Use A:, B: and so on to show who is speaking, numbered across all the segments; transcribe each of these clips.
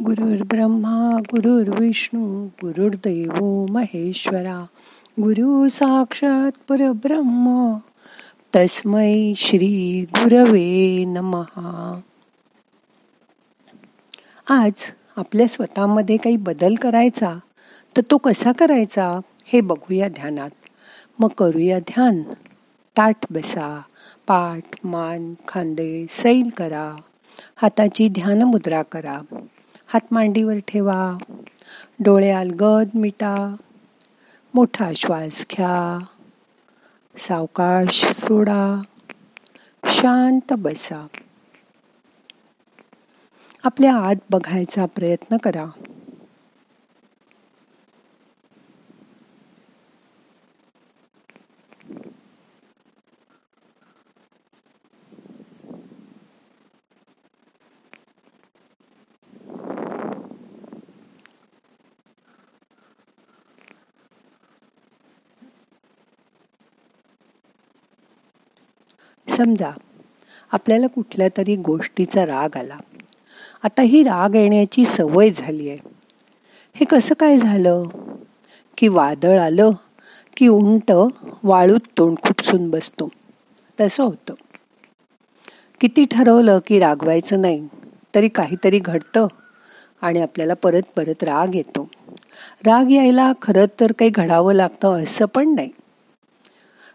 A: ब्रह्मा गुरुर्विष्णू गुरुर्दैव महेश्वरा गुरु साक्षात परब्रह्म तस्मै श्री गुरवे नमहा आज आपल्या स्वतःमध्ये काही बदल करायचा तर तो कसा करायचा हे बघूया ध्यानात. मग करूया ध्यान. ताट बसा पाठ मान खांदे सैल करा. हाताची ध्यान मुद्रा करा. हात मांडीवर ठेवा. डोळे अलगद मिटा. मोठा श्वास घ्या. सावकाश सोडा. शांत बसा. आपल्या आत बघायचा प्रयत्न करा. समजा आपल्याला कुठल्या तरी गोष्टीचा राग आला. आता ही राग येण्याची सवय झाली आहे. हे कसं काय झालं? की वादळ आलं की उंट वाळूत तोंड खुपसून बसतो. तसं होतं. किती ठरवलं की रागवायचं नाही तरी काहीतरी घडतं आणि आपल्याला परत परत राग येतो. राग यायला खरं तर काही घडावं लागतं असं पण नाही.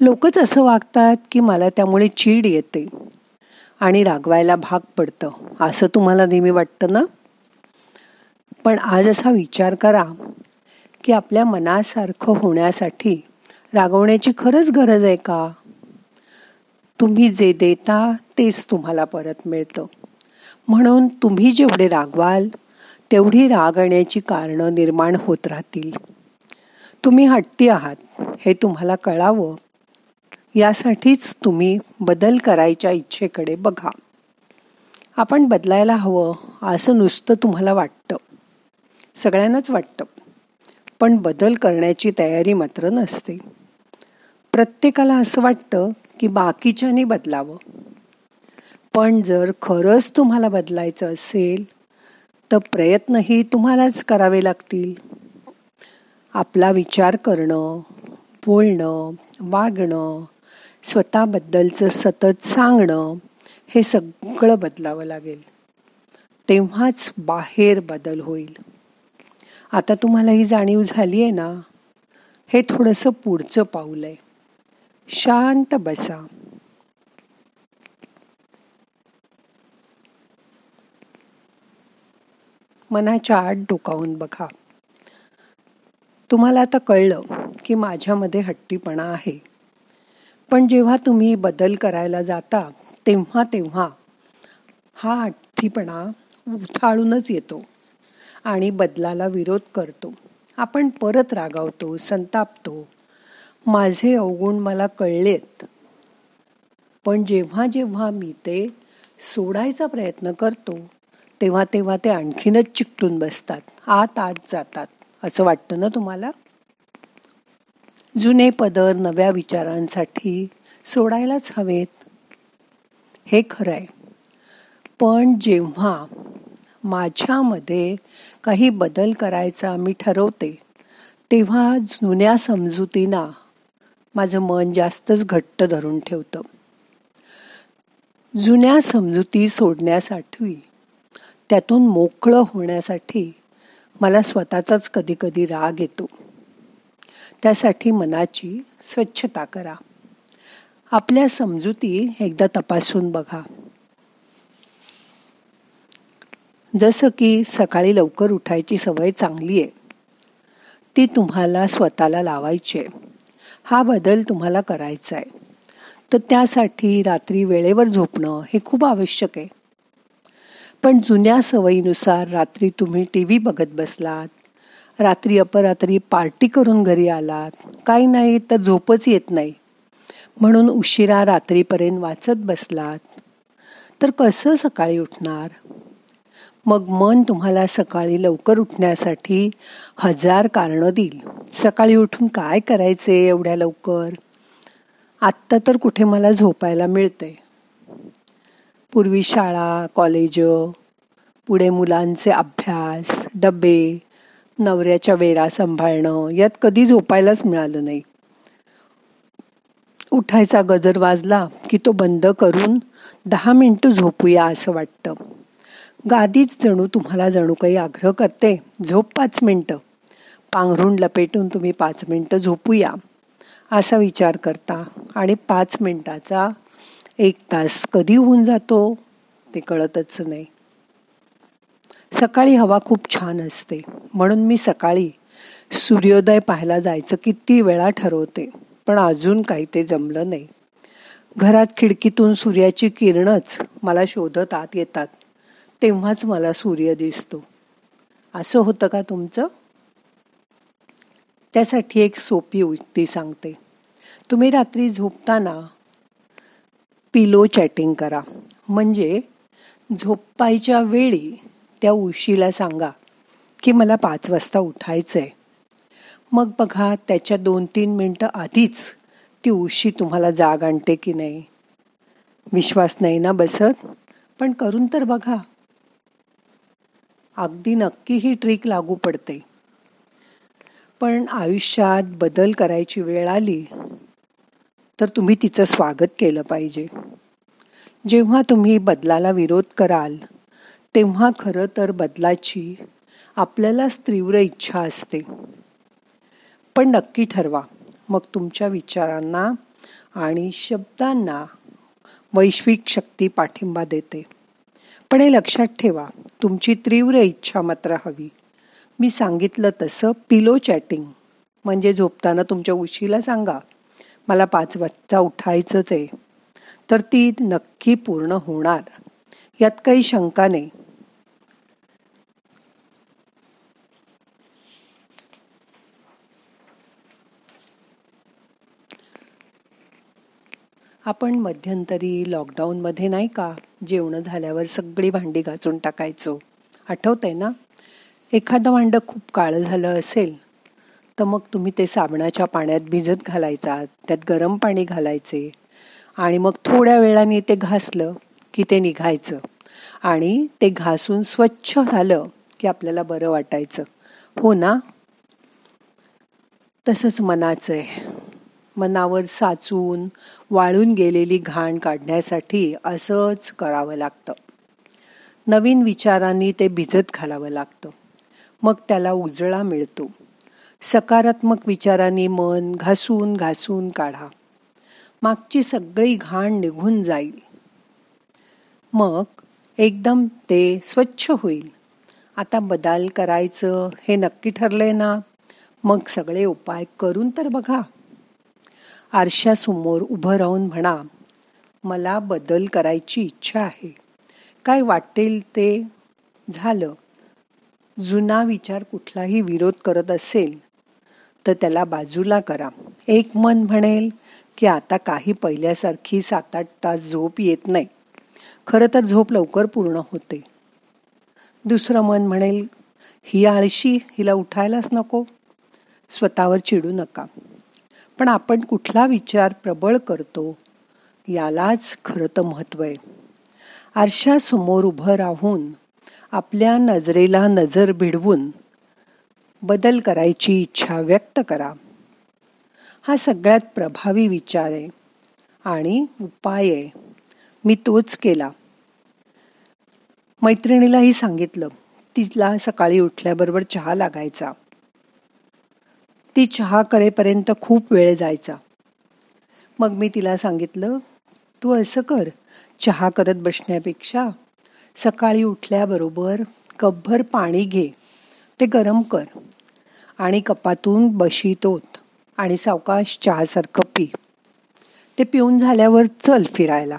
A: लोकच असं वागतात की मला त्यामुळे चीड येते आणि रागवायला भाग पडतं. असं तुम्हाला नेहमी वाटतं ना? पण आज असा विचार करा की आपल्या मनासारखं होण्यासाठी रागवण्याची खरंच गरज आहे का? तुम्ही जे देता तेच तुम्हाला परत मिळतं. म्हणून तुम्ही जेवढे रागवाल तेवढी रागण्याची कारणं निर्माण होत राहतील. तुम्ही हट्टी आहात हे तुम्हाला कळावं. यासाठीच तुम्ही बदल करायच्या इच्छेकडे बघा. आपण बदलायला हवं असं नुसतं तुम्हाला वाटतं. सगळ्यांनाच वाटतं. पण बदल करण्याची तयारी मात्र नसते. प्रत्येकाला असं वाटतं की बाकीच्यानी बदलावं. पण जर खरंच तुम्हाला बदलायचं असेल तर प्रयत्नही तुम्हालाच करावे लागतील. आपला विचार करणं बोलणं वागणं स्वतःबद्दलचं सतत सांगणं हे सगळं बदलावं लागेल. तेव्हाच बाहेर बदल होईल. आता तुम्हाला ही जाणीव झाली आहे ना? हे थोडंसं पुढचं पाऊल आहे. शांत बसा. मनाच्या आत डोकावून बघा. तुम्हाला आता कळलं की माझ्यामध्ये हट्टीपणा आहे. पण जेव्हा तुम्ही बदल करायला जाता तेव्हा तेव्हा हा हट्टीपणा उथाळूनच येतो आणि बदलाला विरोध करतो. आपण परत रागावतो संतापतो. माझे अवगुण मला कळलेत. पण जेव्हा जेव्हा मी ते सोडायचा प्रयत्न करतो तेव्हा तेव्हा ते आणखीनच चिकटून बसतात आत आत जातात. असं वाटतं ना तुम्हाला? जुने पदर नव्या विचारांसाठी सोडायलाच हवेत. हे खरं आहे पण जेव्हा माझ्यामध्ये काही बदल करायचा मी ठरवते तेव्हा जुन्या समजुतींना माझं मन जास्तच घट्ट धरून ठेवतं. जुन्या समजुती सोडण्यासाठी त्यातून मोकळं होण्यासाठी मला स्वतःचाच कधीकधी राग येतो. त्यासाठी मनाची स्वच्छता करा. आपल्या समजुती एकदा तपासून बघा. जसं की सकाळी लवकर उठायची सवय चांगली आहे ती तुम्हाला स्वतःला लावायची आहे. हा बदल तुम्हाला करायचा आहे. तर त्यासाठी रात्री वेळेवर झोपणं हे खूप आवश्यक आहे. पण जुन्या सवयीनुसार रात्री तुम्ही टी व्ही बघत बसलात रात्री अपरात्री पार्टी करून घरी आलात. काही नाही तर झोपच येत नाही. म्हणून उशिरा रात्रीपर्यंत वाचत बसलात. तर कसं सकाळी उठणार? मग मन तुम्हाला सकाळी लवकर उठण्यासाठी हजार कारणं देईल. सकाळी उठून काय करायचे एवढ्या लवकर? आत्ता तर कुठे मला झोपायला मिळते पूर्वी शाळा कॉलेज पुढे मुलांचे अभ्यास डबे नवऱ्याच्या वेरा सांभाळणं यात कधी झोपायलाच मिळालं नाही. उठायचा गजर वाजला की तो बंद करून दहा मिनटं झोपूया असं वाटतं. गादीच जणू तुम्हाला जणू काही आग्रह करते झोप पाच मिनटं. पांघरून लपेटून तुम्ही पाच मिनटं झोपूया असा विचार करता. आणि पाच मिनटाचा एक तास कधी होऊन जातो ते कळतच नाही. सकाळी हवा खूप छान असते. म्हणून मी सकाळी सूर्योदय पाहायला जायचं किती वेळा ठरवते. पण अजून काही ते जमलं नाही. घरात खिडकीतून सूर्याची किरणच मला शोधत आत येतात. तेव्हाच मला सूर्य दिसतो. असं होतं का तुमचं? त्यासाठी एक सोपी उक्ती सांगते. तुम्ही रात्री झोपताना पिलो चॅटिंग करा. म्हणजे झोपायच्या वेळी त्या उशीला सांगा की मला पाच वाजता उठायचं आहे मग बघा त्याच्या दोन तीन मिनटं आधीच ती उशी तुम्हाला जाग आणते की नाही. विश्वास नाही ना बसत? पण करून तर बघा. अगदी नक्की ही ट्रिक लागू पडते. पण आयुष्यात बदल करायची वेळ आली तर तुम्ही तिचं स्वागत केलं पाहिजे. जेव्हा तुम्ही बदलाला विरोध कराल तेव्हा खरं तर बदलाची आपल्यालाच तीव्र इच्छा असते. पण नक्की ठरवा. मग तुमच्या विचारांना आणि शब्दांना वैश्विक शक्ती पाठिंबा देते. पण हे लक्षात ठेवा तुमची तीव्र इच्छा मात्र हवी. मी सांगितलं तसं पिलो चॅटिंग म्हणजे झोपताना तुमच्या उशीला सांगा मला पाच वाजता उठायचंच आहे. तर ती नक्की पूर्ण होणार. यात काही शंका नाही. आपण मध्यंतरी लॉकडाऊनमध्ये नाही का जेवणं झाल्यावर सगळी भांडी घासून टाकायचो. आठवतंय ना? एखादं भांडं खूप काळं झालं असेल तर मग तुम्ही ते साबणाच्या पाण्यात भिजत घालायचा त्यात गरम पाणी घालायचे आणि मग थोड्या वेळाने ते घासलं की ते निघायचं. आणि ते घासून स्वच्छ झालं की आपल्याला बरं वाटायचं. हो ना? तसंच मनाचं आहे. मनावर साचून वाळून गेलेली घाण काढण्यासाठी असंच करावं लागतं. नवीन विचारांनी ते भिजत घालावं लागतं. मग त्याला उजळा मिळतो. सकारात्मक विचारांनी मन घासून घासून काढा. मागची सगळी घाण निघून जाईल. मग एकदम ते स्वच्छ होईल. आता बदल करायचं हे नक्की ठरलंय ना? मग सगळे उपाय करून तर बघा. आरशासमोर उभं राहून म्हणा मला बदल करायची इच्छा आहे. काय वाटेल ते? झालं. जुना विचार कुठलाही विरोध करत असेल तर त्याला बाजूला करा. एक मन म्हणेल की आता काही पहिल्यासारखी सात आठ तास झोप येत नाही. खरं तर झोप लवकर पूर्ण होते. दुसरं मन म्हणेल ही आळशी हिला उठायलाच नको. स्वतःवर चिडू नका. पण आपण कुठला विचार प्रबळ करतो यालाच खरं तर महत्त्व आहे. आरशासमोर उभं राहून आपल्या नजरेला नजर भिडवून बदल करायची इच्छा व्यक्त करा. हा सगळ्यात प्रभावी विचार आहे. आणि उपाय आहे. मी तोच केला. मैत्रिणीलाही सांगितलं तिला सकाळी उठल्याबरोबर चहा लागायचा. ती चहा करेपर्यंत खूप वेळ जायचा. मग मी तिला सांगितलं तू असं कर चहा करत बसण्यापेक्षा सकाळी उठल्याबरोबर कपभर पाणी घे ते गरम कर आणि कपातून बशीतोत आणि सावकाश चहासारखं पी. ते पिऊन झाल्यावर चल फिरायला.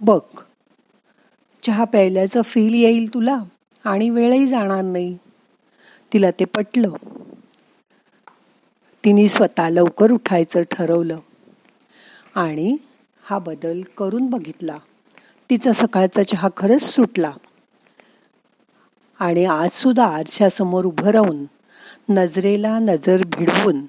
A: बघ चहा प्यायल्याचं फील येईल तुला आणि वेळही जाणार नाही. तिला ते पटलं. तिने स्वतः लवकर उठायचं ठरवलं. आणि हा बदल करून बघितला. तिचा सकाळचा चहा खरंच सुटला. आणि आजसुद्धा आरशासमोर उभं राहून नजरेला नजर भिडवून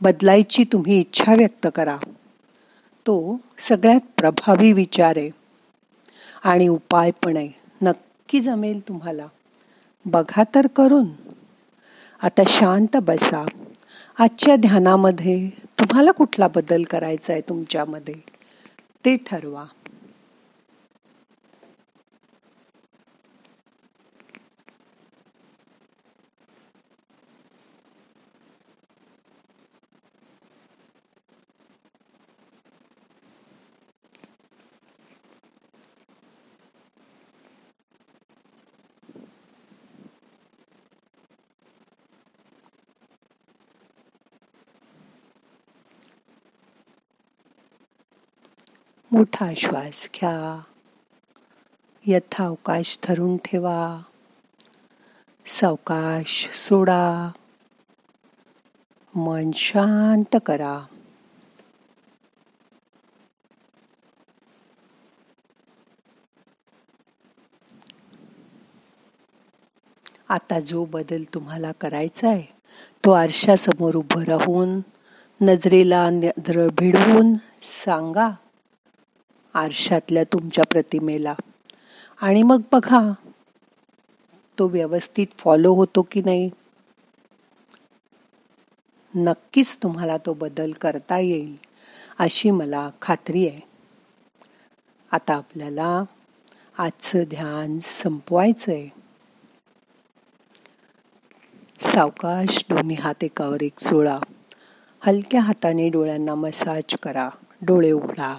A: बदलायची तुम्ही इच्छा व्यक्त करा. तो सगळ्यात प्रभावी विचार आहे. आणि उपाय पण आहे. नक्की जमेल तुम्हाला. बघा तर करून. आता शांत बसा. आजच्या ध्यानामध्ये तुम्हाला कुठला बदल करायचा आहे तुमच्यामध्ये? ते ठरवा. मोठा श्वास घ्या. यथावकाश धरून ठेवा. सावकाश सोडा. मन शांत करा. आता जो बदल तुम्हाला करायचा आहे तो आरशासमोर उभं राहून नजरेला भिडवून सांगा. आरशातल्या तुमच्या प्रतिमेला. आणि मग बघा तो व्यवस्थित फॉलो होतो की नाही? नक्कीच तुम्हाला तो बदल करता येईल अशी मला खात्री आहे. आता आपल्याला आजचं ध्यान संपवायचं आहे सावकाश दोन्ही हात एकावर एक चोळा हलक्या हाताने डोळ्यांना मसाज करा. डोळे उघडा.